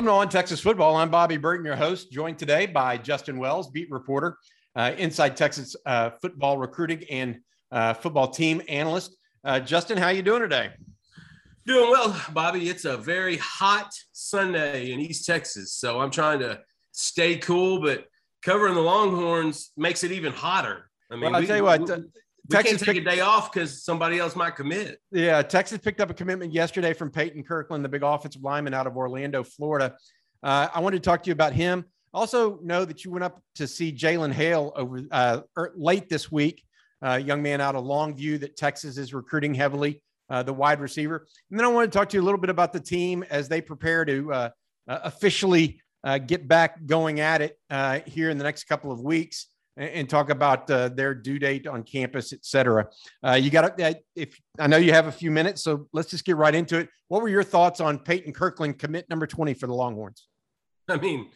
Welcome to On Texas Football. I'm Bobby Burton, your host, joined today by Justin Wells, beat reporter, uh, inside Texas uh, football recruiting and uh, football team analyst. Uh, Justin, how you doing today? Doing well, Bobby. It's a very hot Sunday in East Texas, so I'm trying to stay cool, but covering the Longhorns makes it even hotter. I mean, well, I'll we, tell you what. We, Texas can't take picked- a day off because somebody else might commit. Yeah, Texas picked up a commitment yesterday from Peyton Kirkland, the big offensive lineman out of Orlando, Florida. Uh, I wanted to talk to you about him. Also, know that you went up to see Jalen Hale over uh, er, late this week, uh, young man out of Longview that Texas is recruiting heavily, uh, the wide receiver. And then I want to talk to you a little bit about the team as they prepare to uh, uh, officially uh, get back going at it uh, here in the next couple of weeks and, talk about uh, their due date on campus, et cetera. Uh, you got to, if I know you have a few minutes, so let's just get right into it. What were your thoughts on Peyton Kirkland commit number 20 for the Longhorns? I mean,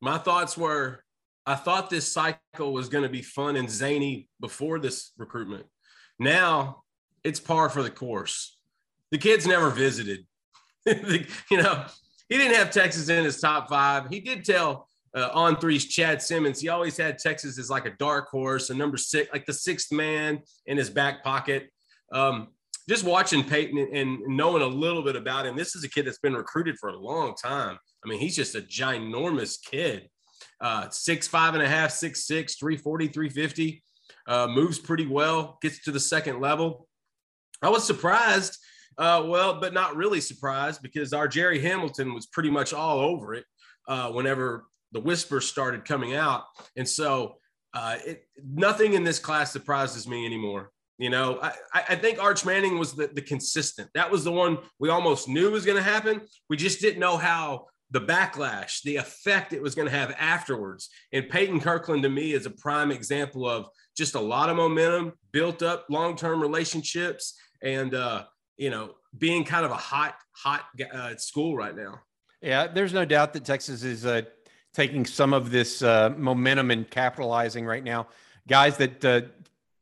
my thoughts were I thought this cycle was going to be fun and zany before this recruitment. Now it's par for the course. The kid's never visited. You know, he didn't have Texas in his top five. He did tell uh, on three's Chad Simmons. He always had Texas as like a dark horse, a number six, like the sixth man in his back pocket. Um, just watching Peyton and, and knowing a little bit about him, this is a kid that's been recruited for a long time. I mean, he's just a ginormous kid. Uh, six, five and a half, six, six, 340, 350. Uh, moves pretty well, gets to the second level. I was surprised, uh, well, but not really surprised because our Jerry Hamilton was pretty much all over it uh, whenever the whispers started coming out. And so uh, it, nothing in this class surprises me anymore. You know, I, I think Arch Manning was the, the consistent. That was the one we almost knew was going to happen. We just didn't know how the backlash, the effect it was going to have afterwards. And Peyton Kirkland to me is a prime example of just a lot of momentum, built up long term relationships, and, uh, you know, being kind of a hot, hot uh, school right now. Yeah, there's no doubt that Texas is uh, taking some of this uh, momentum and capitalizing right now. Guys that uh,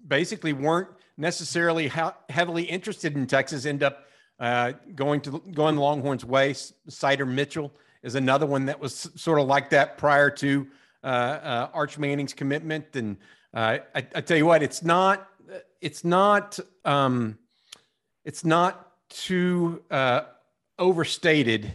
basically weren't necessarily ha- heavily interested in Texas end up uh, going to going the Longhorns' way. Sydir Mitchell is another one that was sort of like that prior to uh, uh, Arch Manning's commitment. And uh, I, I tell you what, it's not it's not um, it's not too overstated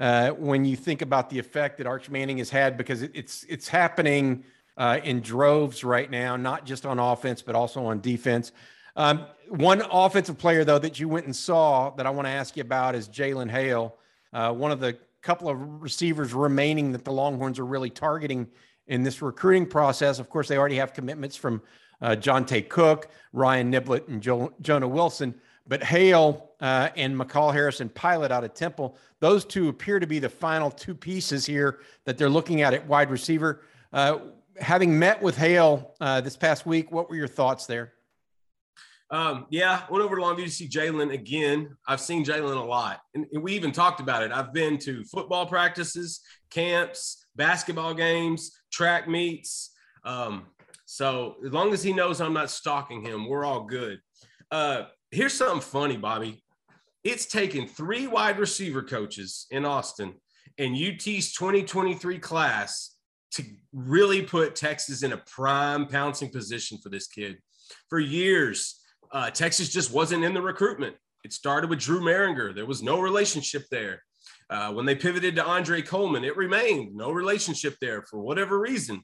uh, when you think about the effect that Arch Manning has had because it, it's it's happening uh, in droves right now, not just on offense but also on defense. Um, one offensive player though that you went and saw that I want to ask you about is Jalen Hale, uh, one of the couple of receivers remaining that the Longhorns are really targeting in this recruiting process. Of course, they already have commitments from uh, Johntay Cook, Ryan Niblett, and jo- Jonah Wilson. But Hale uh, and Michael Harrison Pilot out of Temple, those two appear to be the final two pieces here that they're looking at at wide receiver. Uh, having met with Hale uh, this past week, what were your thoughts there? Um, yeah, went over to Longview to see Jalen again. I've seen Jalen a lot, and we even talked about it. I've been to football practices, camps, basketball games, track meets. Um, so as long as he knows I'm not stalking him, we're all good. Uh, here's something funny, Bobby. It's taken three wide receiver coaches in Austin and UT's 2023 class to really put Texas in a prime pouncing position for this kid. For years, uh, Texas just wasn't in the recruitment. It started with Drew Mehringer. There was no relationship there. Uh, when they pivoted to Andre Coleman, it remained no relationship there for whatever reason.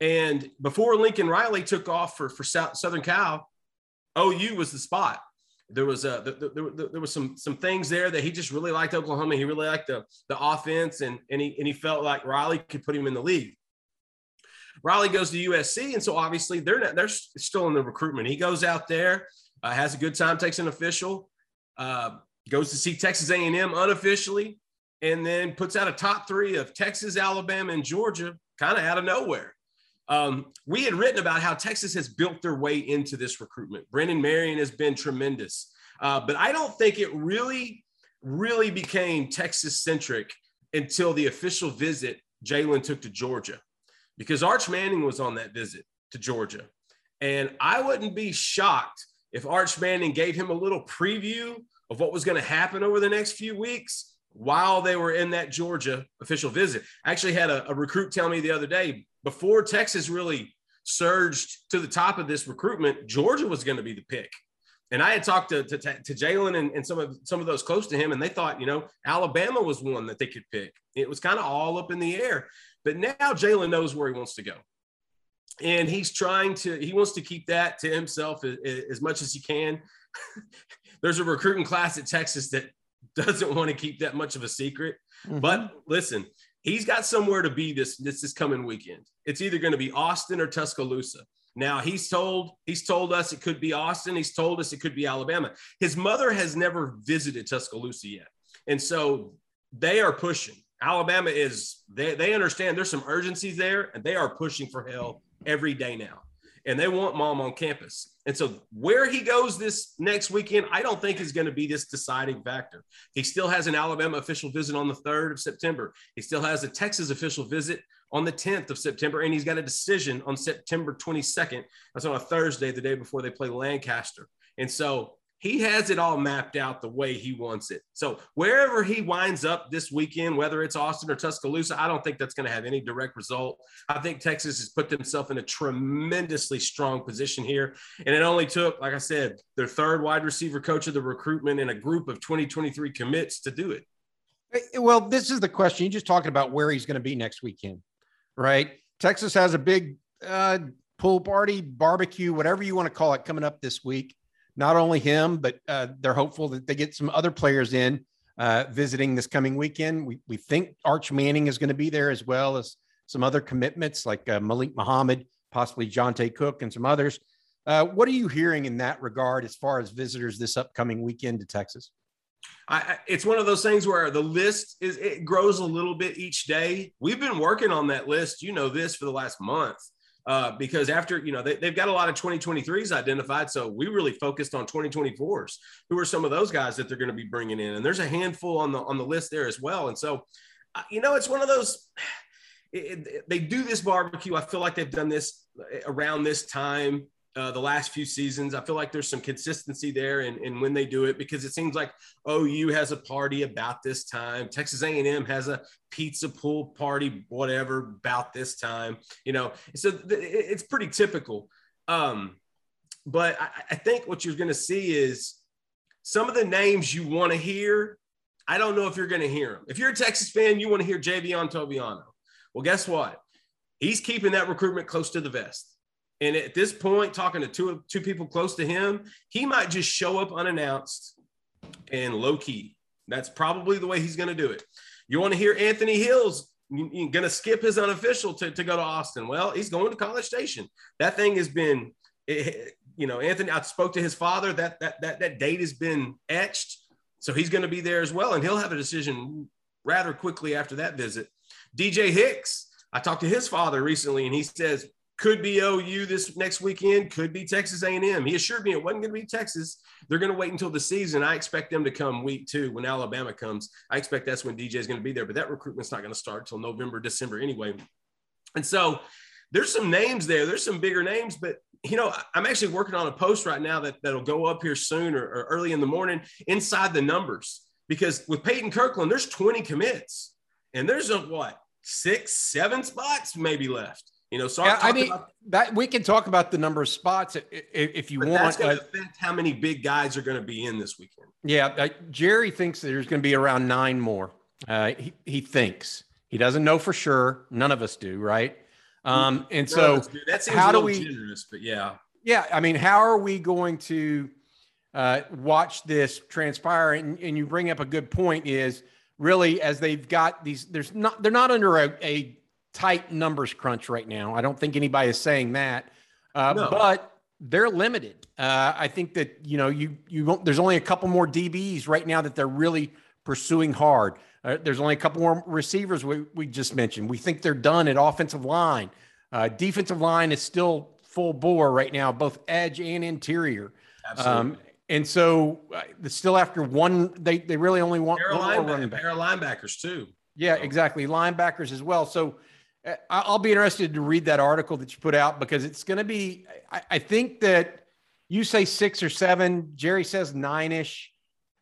And before Lincoln Riley took off for, for South, Southern Cal, OU was the spot. There was a there, there, there was some some things there that he just really liked Oklahoma. He really liked the the offense, and and he and he felt like Riley could put him in the league. Riley goes to USC, and so obviously they're not, they're still in the recruitment. He goes out there, uh, has a good time, takes an official, uh, goes to see Texas A&M unofficially, and then puts out a top three of Texas, Alabama, and Georgia, kind of out of nowhere. Um, we had written about how Texas has built their way into this recruitment. Brennan Marion has been tremendous, uh, but I don't think it really, really became Texas centric until the official visit Jalen took to Georgia, because Arch Manning was on that visit to Georgia, and I wouldn't be shocked if Arch Manning gave him a little preview of what was going to happen over the next few weeks while they were in that Georgia official visit. I actually had a, a recruit tell me the other day before Texas really surged to the top of this recruitment, Georgia was going to be the pick. And I had talked to, to, to Jalen and, and, some of some of those close to him, and they thought, you know, Alabama was one that they could pick. It was kind of all up in the air. But now Jalen knows where he wants to go. And he's trying to, he wants to keep that to himself as, as much as he can. There's a recruiting class at Texas that doesn't want to keep that much of a secret. Mm-hmm. But listen, he's got somewhere to be this this this coming weekend. It's either going to be Austin or Tuscaloosa. Now he's told he's told us it could be Austin. He's told us it could be Alabama. His mother has never visited Tuscaloosa yet, and so they are pushing. Alabama is they they understand there's some urgencies there, and they are pushing for hell every day now and they want mom on campus. And so where he goes this next weekend, I don't think is going to be this deciding factor. He still has an Alabama official visit on the 3rd of September. He still has a Texas official visit on the 10th of September, and he's got a decision on September 22nd. That's on a Thursday, the day before they play Lancaster. And so he has it all mapped out the way he wants it. So wherever he winds up this weekend, whether it's Austin or Tuscaloosa, I don't think that's going to have any direct result. I think Texas has put themselves in a tremendously strong position here. And it only took, like I said, their third wide receiver coach of the recruitment in a group of 2023 commits to do it. Well, this is the question. You're just talking about where he's going to be next weekend, right? Texas has a big uh, pool party, barbecue, whatever you want to call it, coming up this week not only him, but uh, they're hopeful that they get some other players in uh, visiting this coming weekend. We, we think Arch Manning is going to be there as well as some other commitments like uh, Malik Muhammad, possibly Johntay Cook, and some others. Uh, what are you hearing in that regard as far as visitors this upcoming weekend to Texas? I, it's one of those things where the list is it grows a little bit each day. We've been working on that list, you know, this for the last month uh, because after you know they, have got a lot of 2023s identified so we really focused on 2024s who are some of those guys that they're going to be bringing in? And there's a handful on the on the list there as well. And so uh, you know it's one of those it, it, they do this barbecue. I feel like they've done this around this time uh, the last few seasons. I feel like there's some consistency there in, in when they do it because it seems like OU has a party about this time. Texas A&M has a pizza pool party, whatever, about this time. You know, so th- it's pretty typical. Um, but I, I think what you're going to see is some of the names you want to hear. I don't know if you're going to hear them. If you're a Texas fan, you want to hear Javien Toviano. Well, guess what? He's keeping that recruitment close to the vest. And at this point, talking to two two people close to him, he might just show up unannounced and low key. That's probably the way he's going to do it. You want to hear Anthony Hills going to skip his unofficial to, to go to Austin? Well, he's going to College Station. That thing has been, you know, Anthony. I spoke to his father. That that that that date has been etched, so he's going to be there as well, and he'll have a decision rather quickly after that visit. DJ Hicks. I talked to his father recently, and he says could be OU this next weekend, could be Texas A&M. He assured me it wasn't going to be Texas. They're going to wait until the season. I expect them to come week two when Alabama comes. I expect that's when DJ is going to be there, but that recruitment's not going to start until November, December anyway. And so there's some names there. There's some bigger names, but you know, I'm actually working on a post right now that that'll go up here soon or, or early in the morning inside the numbers because with Peyton Kirkland, there's 20 commits and there's a what six, seven spots maybe left. You know, so yeah, I mean about, that we can talk about the number of spots if, if you want. That's going to affect how many big guys are going to be in this weekend. Yeah, uh, Jerry thinks there's going to be around nine more. Uh, he he thinks he doesn't know for sure. None of us do, right? Um, and so that seems how do we? Generous, but yeah, yeah. I mean, how are we going to uh, watch this transpire? And, and you bring up a good point. Is really as they've got these. There's not. They're not under a, a tight numbers crunch right now. I don't think anybody is saying that. Uh, no. But they're limited. Uh, I think that you know you you won't, there's only a couple more DBs right now that they're really pursuing hard. Uh, there's only a couple more receivers we, we just mentioned. We think they're done at offensive line. Uh, defensive line is still full bore right now, both edge and interior. Absolutely. Um, and so uh, still after one, they, they really only want pair one running back. Pair of linebackers too. Yeah, exactly. Linebackers as well. So Uh, I'll be interested to read that article that you put out because it's going to be, I, I think that you say six or seven, Jerry says nine ish.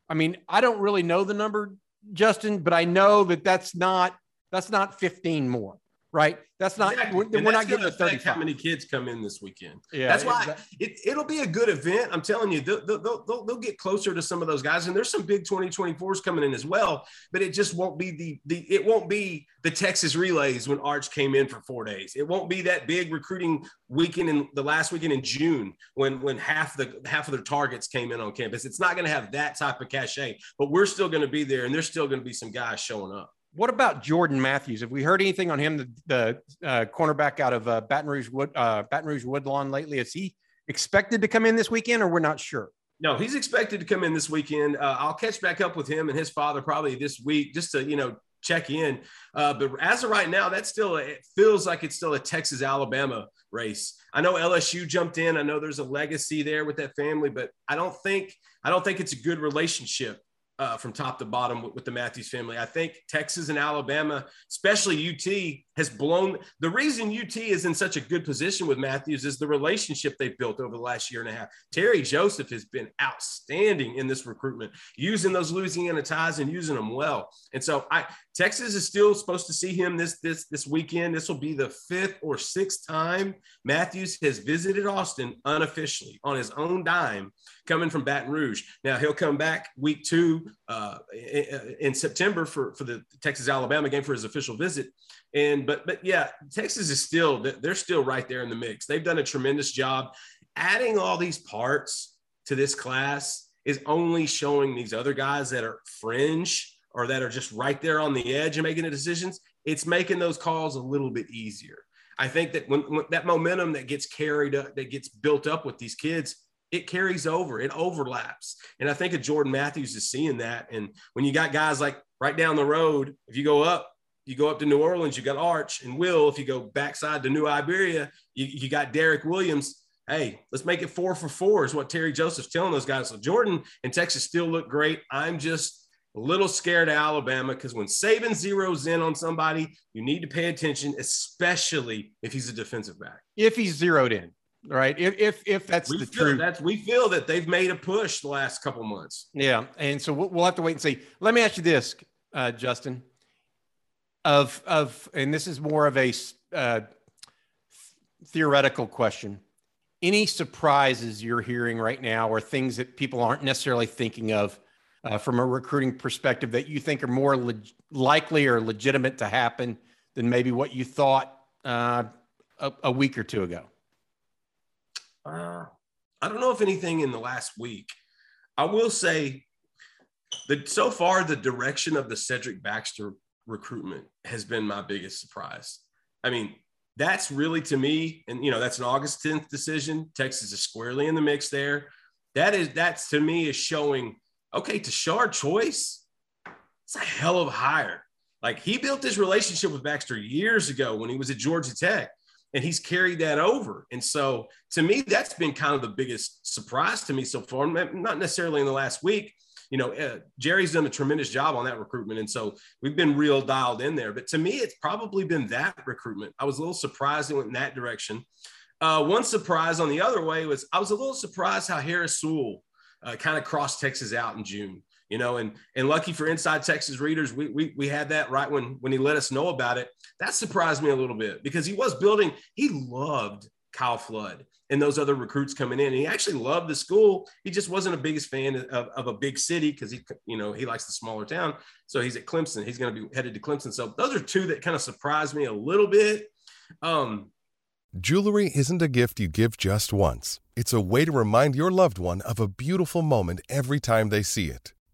I mean, I don't really know the number, Justin, but I know that that's not, that's not 15 more right? That's not exactly. we're, we're not getting the 35. How many kids come in this weekend? Yeah, that's why it, it'll be a good event. I'm telling you, they'll, they'll, they'll, they'll, get closer to some of those guys, and there's some big 2024s coming in as well. But it just won't be the the it won't be the Texas relays when Arch came in for four days. It won't be that big recruiting weekend in the last weekend in June when when half the half of their targets came in on campus. It's not going to have that type of cachet, but we're still going to be there, and there's still going to be some guys showing up. What about Jordan Matthews? Have we heard anything on him? The, the uh, cornerback out of uh, Baton Rouge Wood, uh, Baton Rouge Woodlawn lately. Is he expected to come in this weekend, or we're not sure? No, he's expected to come in this weekend. Uh, I'll catch back up with him and his father probably this week, just to you know check in. Uh, but as of right now, that still it feels like it's still a Texas Alabama race. I know LSU jumped in. I know there's a legacy there with that family, but I don't think I don't think it's a good relationship uh, from top to bottom with, with, the Matthews family. I think Texas and Alabama, especially UT, has blown. The reason UT is in such a good position with Matthews is the relationship they've built over the last year and a half. Terry Joseph has been outstanding in this recruitment, using those Louisiana ties and using them well. And so I Texas is still supposed to see him this this this weekend. This will be the fifth or sixth time Matthews has visited Austin unofficially on his own dime, coming from Baton Rouge. Now he'll come back week two uh, in September for for the Texas Alabama game for his official visit. And but but yeah, Texas is still they're still right there in the mix. They've done a tremendous job adding all these parts to this class is only showing these other guys that are fringe or that are just right there on the edge and making the decisions. It's making those calls a little bit easier. I think that when, when that momentum that gets carried up, that gets built up with these kids, it carries over, it overlaps. And I think of Jordan Matthews is seeing that. And when you got guys like right down the road, if you go up, you go up to New Orleans, you got Arch and Will. If you go backside to New Iberia, you, you got Derek Williams. Hey, let's make it four for four, is what Terry Joseph's telling those guys. So Jordan and Texas still look great. I'm just a little scared of Alabama because when Saban zeroes in on somebody, you need to pay attention, especially if he's a defensive back. If he's zeroed in, right? If if, if that's we the truth, that's we feel that they've made a push the last couple months. Yeah, and so we'll, we'll have to wait and see. Let me ask you this, uh, Justin of of and this is more of a uh, theoretical question. Any surprises you're hearing right now or things that people aren't necessarily thinking of uh, from a recruiting perspective that you think are more le- likely or legitimate to happen than maybe what you thought uh, a, a, week or two ago? Uh, i don't know if anything in the last week. I will say that so far the direction of the cedric baxter recruitment has been my biggest surprise. I mean, that's really to me, and you know, that's an August 10th decision. Texas is squarely in the mix there. That is that's to me is showing okay, Tashard Choice, it's a hell of a hire. Like he built this relationship with Baxter years ago when he was at Georgia Tech, and he's carried that over. And so to me, that's been kind of the biggest surprise to me so far. Not necessarily in the last week, you know, uh, Jerry's done a tremendous job on that recruitment. And so we've been real dialed in there. But to me, it's probably been that recruitment. I was a little surprised it went in that direction. Uh, one surprise on the other way was I was a little surprised how Harris Sewell uh, kind of crossed Texas out in June. You know, and and lucky for Inside Texas readers, we, we we had that right when when he let us know about it. That surprised me a little bit because he was building. He loved Kyle Flood and those other recruits coming in. And he actually loved the school. He just wasn't a biggest fan of, of a big city because he, you know, he likes the smaller town. So he's at Clemson. He's going to be headed to Clemson. So those are two that kind of surprised me a little bit. Um, Jewelry isn't a gift you give just once. It's a way to remind your loved one of a beautiful moment every time they see it.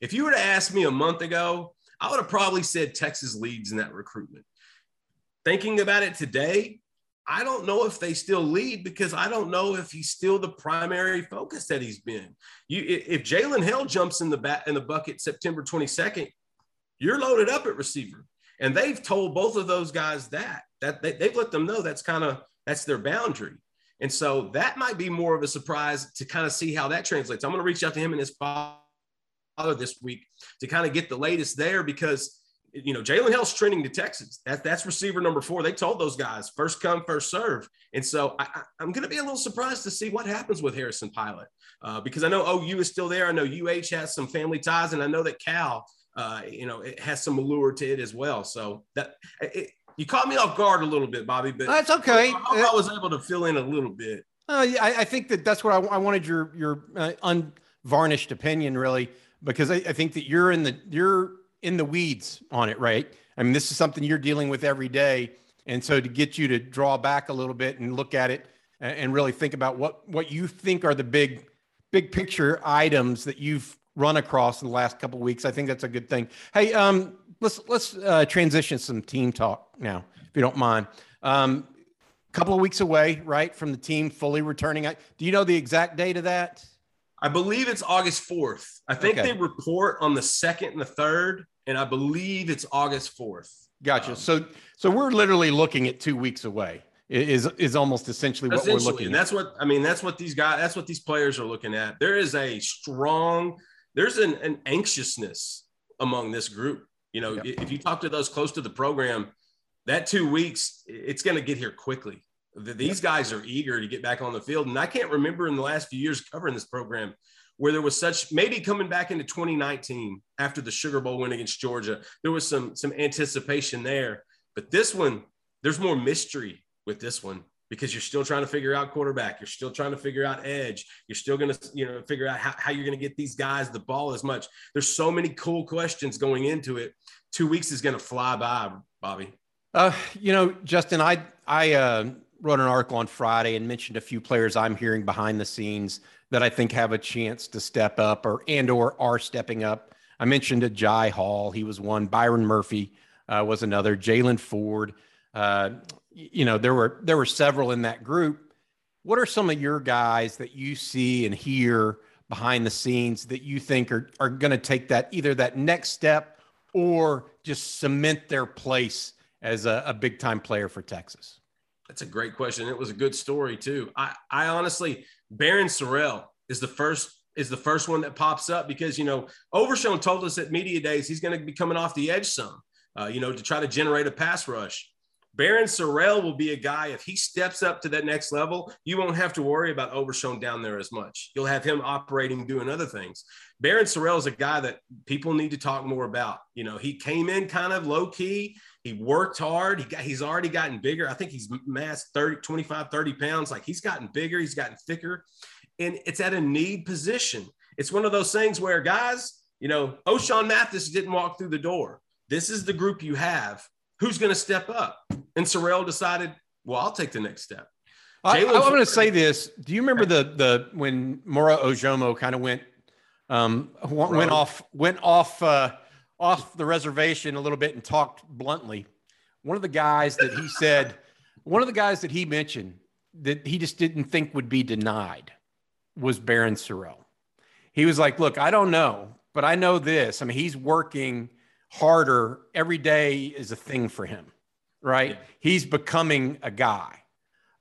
If you were to ask me a month ago, I would have probably said Texas leads in that recruitment. Thinking about it today, I don't know if they still lead because I don't know if he's still the primary focus that he's been. You, if Jalen Hill jumps in the bat in the bucket September 22nd, you're loaded up at receiver, and they've told both of those guys that that they, they've let them know that's kind of that's their boundary. And so that might be more of a surprise to kind of see how that translates. I'm going to reach out to him and his father this week to kind of get the latest there because you know, Jalen Hale's trending to Texas. That's that's receiver number four. They told those guys first come, first serve. And so I, am going to be a little surprised to see what happens with Harrison Pilot uh, because I know OU is still there. I know UH has some family ties, and I know that Cal, uh, you know, it has some allure to it as well. So that it, you caught me off guard a little bit, Bobby. But that's okay. I, I, was able to fill in a little bit. Uh, I, I, think that that's what I, I wanted your your uh, unvarnished opinion, really, because I, I think that you're in the you're in the weeds on it, right? I mean, this is something you're dealing with every day. And so to get you to draw back a little bit and look at it and really think about what what you think are the big big picture items that you've run across in the last couple weeks, I think that's a good thing. Hey, um, let's let's uh, transition some team talk now, if you don't mind. Um, couple of weeks away, right, from the team fully returning. Do you know the exact date of that? I believe it's August 4th. I think okay. they report on the second and the third, and I believe it's August 4th. Gotcha. Um, so so we're literally looking at two weeks away. Is is almost essentially what essentially, we're looking and that's what I mean. That's what these guys, that's what these players are looking at. There is a strong, there's an, an anxiousness among this group. You know, yep. if you talk to those close to the program, that two weeks, it's going to get here quickly. That these guys are eager to get back on the field. And I can't remember in the last few years covering this program where there was such maybe coming back into 2019 after the Sugar Bowl win against Georgia, there was some some anticipation there. But this one, there's more mystery with this one because you're still trying to figure out quarterback. You're still trying to figure out edge. You're still going to, you know, figure out how, how you're going to get these guys the ball as much. There's so many cool questions going into it. Two weeks is going to fly by, Bobby. Uh, you know, Justin, I, I, uh, wrote an article on Friday and mentioned a few players I'm hearing behind the scenes that I think have a chance to step up or and or are stepping up. I mentioned a Jai Hall, he was one. Byron Murphy uh, was another. Jaylan Ford. Uh, you know, there were there were several in that group. What are some of your guys that you see and hear behind the scenes that you think are are going to take that either that next step or just cement their place as a, a big time player for Texas? That's a great question. It was a good story too. I, I honestly, Barryn Sorrell is the first is the first one that pops up because you know Overshown told us at media days he's going to be coming off the edge some, uh, you know, to try to generate a pass rush. Barryn Sorrell will be a guy if he steps up to that next level, you won't have to worry about Overshown down there as much. You'll have him operating, doing other things. Barryn Sorrell is a guy that people need to talk more about. You know, he came in kind of low key. He worked hard. He got, he's already gotten bigger. I think he's massed 30, 25, 30 pounds. Like he's gotten bigger. He's gotten thicker. And it's at a need position. It's one of those things where guys, you know, Ochaun Mathis didn't walk through the door. This is the group you have. Who's going to step up? And Sorrell decided, well, I'll take the next step. I, am going to say this. Do you remember the the when Moro Ojomo kind of went um, went off went off uh, off the reservation a little bit and talked bluntly. One of the guys that he said, one of the guys that he mentioned that he just didn't think would be denied was Barryn Sorrell. He was like, "Look, I don't know, but I know this. I mean, he's working harder every day is a thing for him, right? Yeah. He's becoming a guy,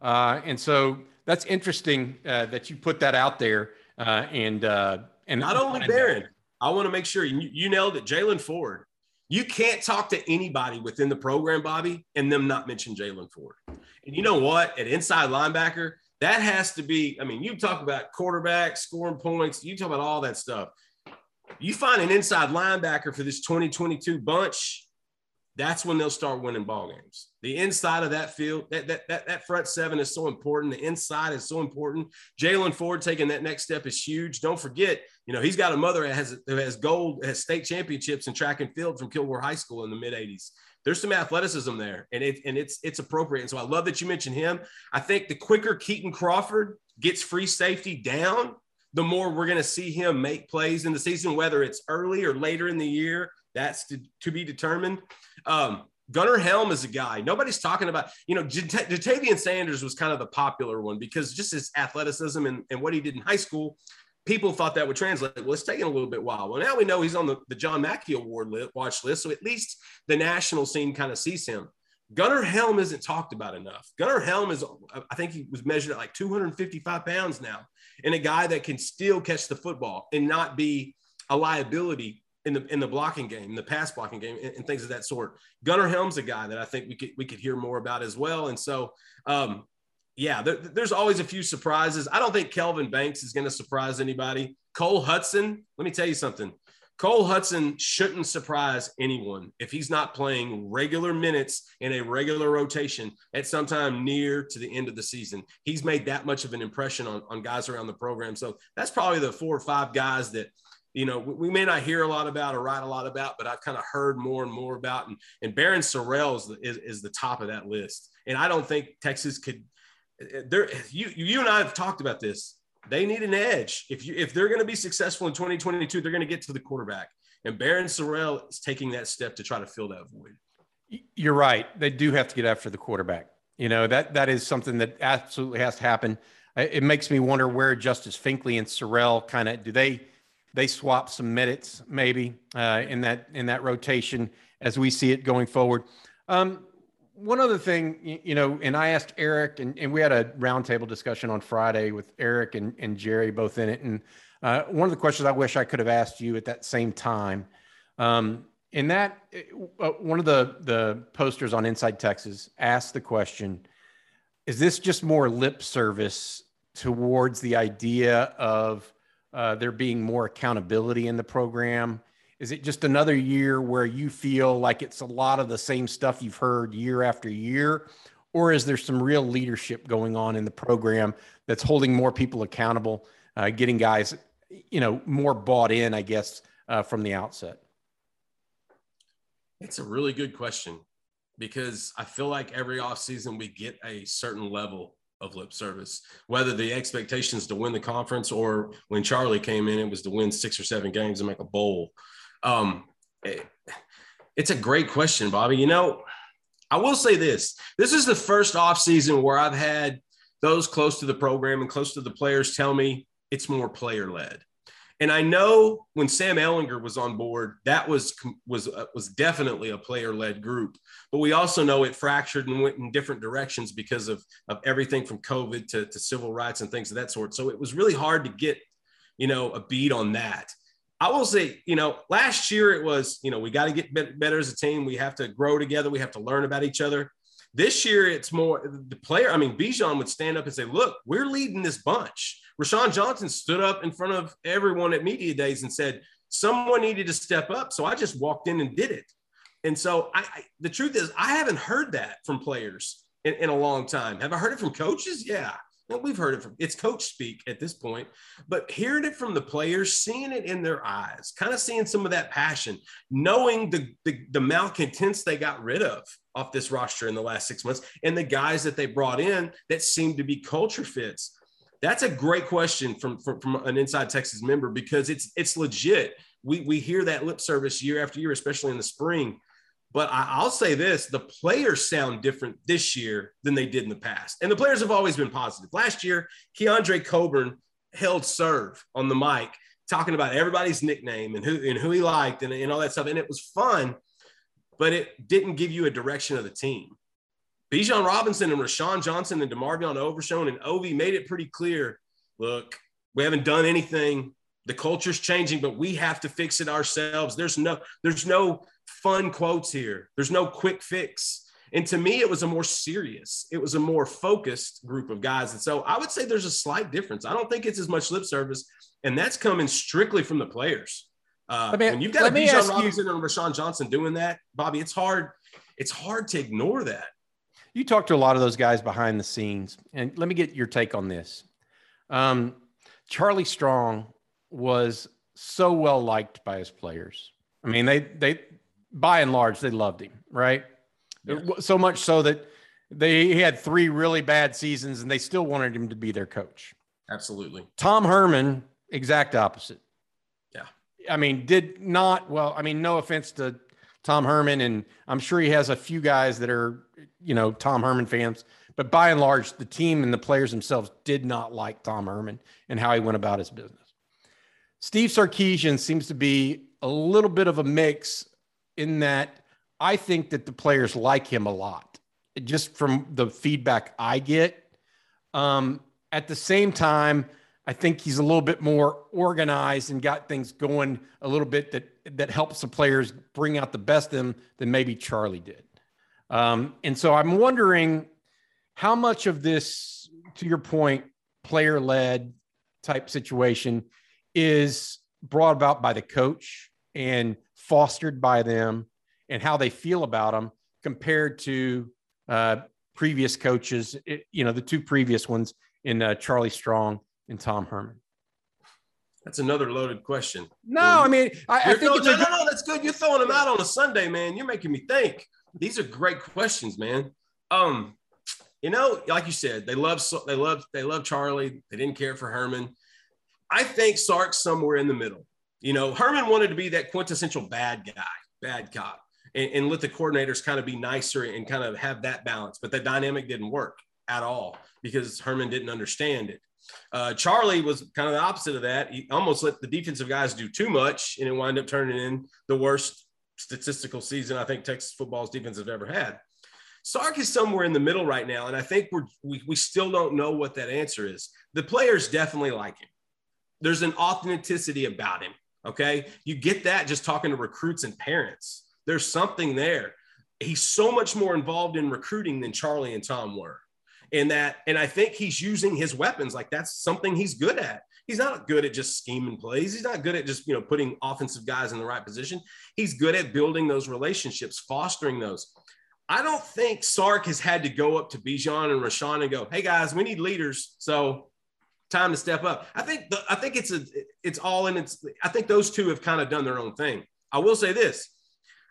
uh, and so that's interesting uh, that you put that out there. Uh, and uh, and not only Barryn, I want to make sure you, you nailed it. Jaylan Ford. You can't talk to anybody within the program, Bobby, and them not mention Jaylan Ford. And you know what? At inside linebacker, that has to be. I mean, you talk about quarterback scoring points. You talk about all that stuff. You find an inside linebacker for this 2022 bunch. that's when they'll start winning ball games. The inside of that field, that, that, that, that front seven is so important. The inside is so important. Jaylan Ford taking that next step is huge. Don't forget, you know, he's got a mother that has, that has gold, has state championships in track and field from Kilgore High School in the mid 80s. There's some athleticism there, and it and it's it's appropriate. And so I love that you mentioned him. I think the quicker Keaton Crawford gets free safety down, the more we're going to see him make plays in the season, whether it's early or later in the year. That's to, to be determined. Um, Gunnar Helm is a guy nobody's talking about. You know, Ja'Tavion Sanders was kind of the popular one because just his athleticism and, and what he did in high school, people thought that would translate. Well, it's taken a little bit while. Well, now we know he's on the, the John Mackey Award lit, watch list, so at least the national scene kind of sees him. Gunnar Helm isn't talked about enough. Gunnar Helm is, I think he was measured at like 255 pounds now, and a guy that can still catch the football and not be a liability in the in the blocking game, the pass blocking game, and, and, things of that sort. Gunnar Helm's a guy that I think we could we could hear more about as well. And so, um, yeah, there, there's always a few surprises. I don't think Kelvin Banks is going to surprise anybody. Cole Hudson, let me tell you something. Cole Hudson shouldn't surprise anyone if he's not playing regular minutes in a regular rotation at some time near to the end of the season. He's made that much of an impression on, on guys around the program. So that's probably the four or five guys that you know, we may not hear a lot about or write a lot about, but I've kind of heard more and more about. And, and Barryn Sorrell is, is, is the top of that list. And I don't think Texas could. There, you you and I have talked about this. They need an edge. If you if they're going to be successful in 2022, they're going to get to the quarterback. And Barryn Sorrell is taking that step to try to fill that void. You're right. They do have to get after the quarterback. You know that that is something that absolutely has to happen. It makes me wonder where Justice Finkley and Sorrell kind of do they they swap some minutes maybe uh, in that in that rotation as we see it going forward. Um, one other thing, you know, and I asked Eric, and, and we had a roundtable discussion on Friday with Eric and, and Jerry both in it. And uh, one of the questions I wish I could have asked you at that same time, um, in that uh, one of the the posters on Inside Texas asked the question: Is this just more lip service towards the idea of uh, there being more accountability in the program? Is it just another year where you feel like it's a lot of the same stuff you've heard year after year? Or is there some real leadership going on in the program that's holding more people accountable, uh, getting guys, you know, more bought in, I guess, uh, from the outset? It's a really good question because I feel like every offseason we get a certain level of lip service, whether the expectations to win the conference or when Charlie came in, it was to win six or seven games and make a bowl. Um, it, it's a great question, Bobby. You know, I will say this this is the first offseason where I've had those close to the program and close to the players tell me it's more player led. And I know when Sam Ehlinger was on board, that was was uh, was definitely a player led group. But we also know it fractured and went in different directions because of of everything from COVID to, to civil rights and things of that sort. So it was really hard to get, you know, a beat on that. I will say, you know, last year it was, you know, we got to get better as a team. We have to grow together. We have to learn about each other. This year, it's more the player. I mean, Bijan would stand up and say, "Look, we're leading this bunch." Roschon Johnson stood up in front of everyone at media days and said, someone needed to step up. So I just walked in and did it. And so I, I the truth is, I haven't heard that from players in, in, a long time. Have I heard it from coaches? Yeah. Well, we've heard it from it's coach speak at this point, but hearing it from the players, seeing it in their eyes, kind of seeing some of that passion, knowing the, the, the malcontents they got rid of off this roster in the last six months, and the guys that they brought in that seemed to be culture fits. That's a great question from, from, from an Inside Texas member because it's it's legit. We we hear that lip service year after year, especially in the spring. But I, will say this: the players sound different this year than they did in the past, and the players have always been positive. Last year, Keandre Coburn held serve on the mic, talking about everybody's nickname and who and who he liked and, and all that stuff, and it was fun. But it didn't give you a direction of the team. Bijan Robinson and Roschon Johnson and DeMarvion Overshown and Ovi made it pretty clear. Look, we haven't done anything. The culture's changing, but we have to fix it ourselves. There's no, there's no fun quotes here. There's no quick fix. And to me, it was a more serious, it was a more focused group of guys. And so I would say there's a slight difference. I don't think it's as much lip service, and that's coming strictly from the players. Uh, me, when you've got a Bijan Robinson you, and Roschon Johnson doing that, Bobby, it's hard. it's hard to ignore that. You talk to a lot of those guys behind the scenes, and let me get your take on this. Um, Charlie Strong was so well liked by his players. I mean, they they by and large they loved him, right? Yeah. So much so that they he had three really bad seasons, and they still wanted him to be their coach. Absolutely. Tom Herman, exact opposite. Yeah. I mean, did not well. I mean, no offense to Tom Herman, and I'm sure he has a few guys that are, you know, Tom Herman fans. But by and large, the team and the players themselves did not like Tom Herman and how he went about his business. Steve Sarkisian seems to be a little bit of a mix in that I think that the players like him a lot, just from the feedback I get. Um, at the same time, I think he's a little bit more organized and got things going a little bit that that helps the players bring out the best in them than maybe Charlie did. Um, and so I'm wondering how much of this, to your point, player led type situation is brought about by the coach and fostered by them and how they feel about them compared to uh, previous coaches, it, you know, the two previous ones in uh, Charlie Strong and Tom Herman. That's another loaded question. No, I mean, I, I think no, a, no, no, that's good. You're throwing them out on a Sunday, man. You're making me think. These are great questions, man. Um, you know, like you said, they love they love they love Charlie. They didn't care for Herman. I think Sark's somewhere in the middle. You know, Herman wanted to be that quintessential bad guy, bad cop, and, and let the coordinators kind of be nicer and kind of have that balance. But the dynamic didn't work at all because Herman didn't understand it. Uh, Charlie was kind of the opposite of that. He almost let the defensive guys do too much, and it wound up turning in the worst statistical season I think Texas football's defense has ever had. Sark is somewhere in the middle right now, and I think we're we, we still don't know what that answer is. The players definitely like him. There's an authenticity about him. Okay, you get that just talking to recruits and parents. There's something there. He's so much more involved in recruiting than Charlie and Tom were in that. And I think he's using his weapons like that's something he's good at. He's not good at just scheming plays. He's not good at just, you know, putting offensive guys in the right position. He's good at building those relationships, fostering those. I don't think Sark has had to go up to Bijan and Roschon and go, "Hey guys, we need leaders." So time to step up. I think the, I think it's a it's all in its. I think those two have kind of done their own thing. I will say this: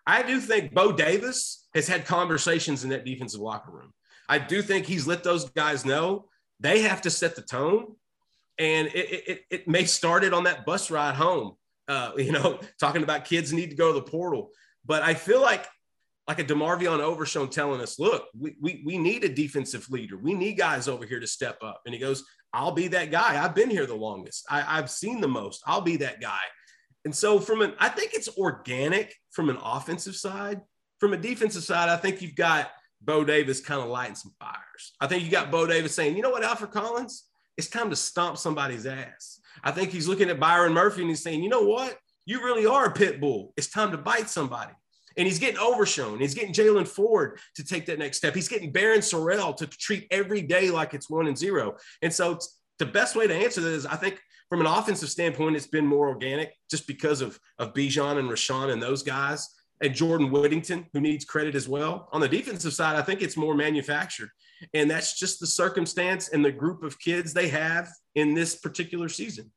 I do think Bo Davis has had conversations in that defensive locker room. I do think he's let those guys know they have to set the tone. And it, it, it may start it on that bus ride home, uh, you know, talking about kids need to go to the portal. But I feel like like a DeMarvion Overshown telling us, look, we, we, we need a defensive leader. We need guys over here to step up. And he goes, I'll be that guy. I've been here the longest. I, I've seen the most. I'll be that guy. And so from an, I think it's organic from an offensive side. From a defensive side, I think you've got Bo Davis kind of lighting some fires. I think you got Bo Davis saying, you know what, Alfred Collins, it's time to stomp somebody's ass. I think he's looking at Byron Murphy and he's saying, you know what, you really are a pit bull. It's time to bite somebody. And he's getting overshown. He's getting Jaylan Ford to take that next step. He's getting Barryn Sorrell to treat every day like it's one and zero. And so the best way to answer that is I think from an offensive standpoint, it's been more organic just because of, of Bijan and Roschon and those guys and Jordan Whittington, who needs credit as well. On the defensive side, I think it's more manufactured. And that's just the circumstance and the group of kids they have in this particular season.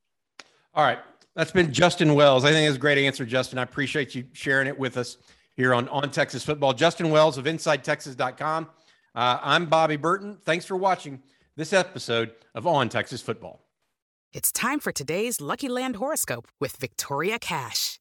All right. That's been Justin Wells. I think that's a great answer, Justin. I appreciate you sharing it with us here on On Texas Football. Justin Wells of InsideTexas.com. Uh, I'm Bobby Burton. Thanks for watching this episode of On Texas Football. It's time for today's Lucky Land horoscope with Victoria Cash.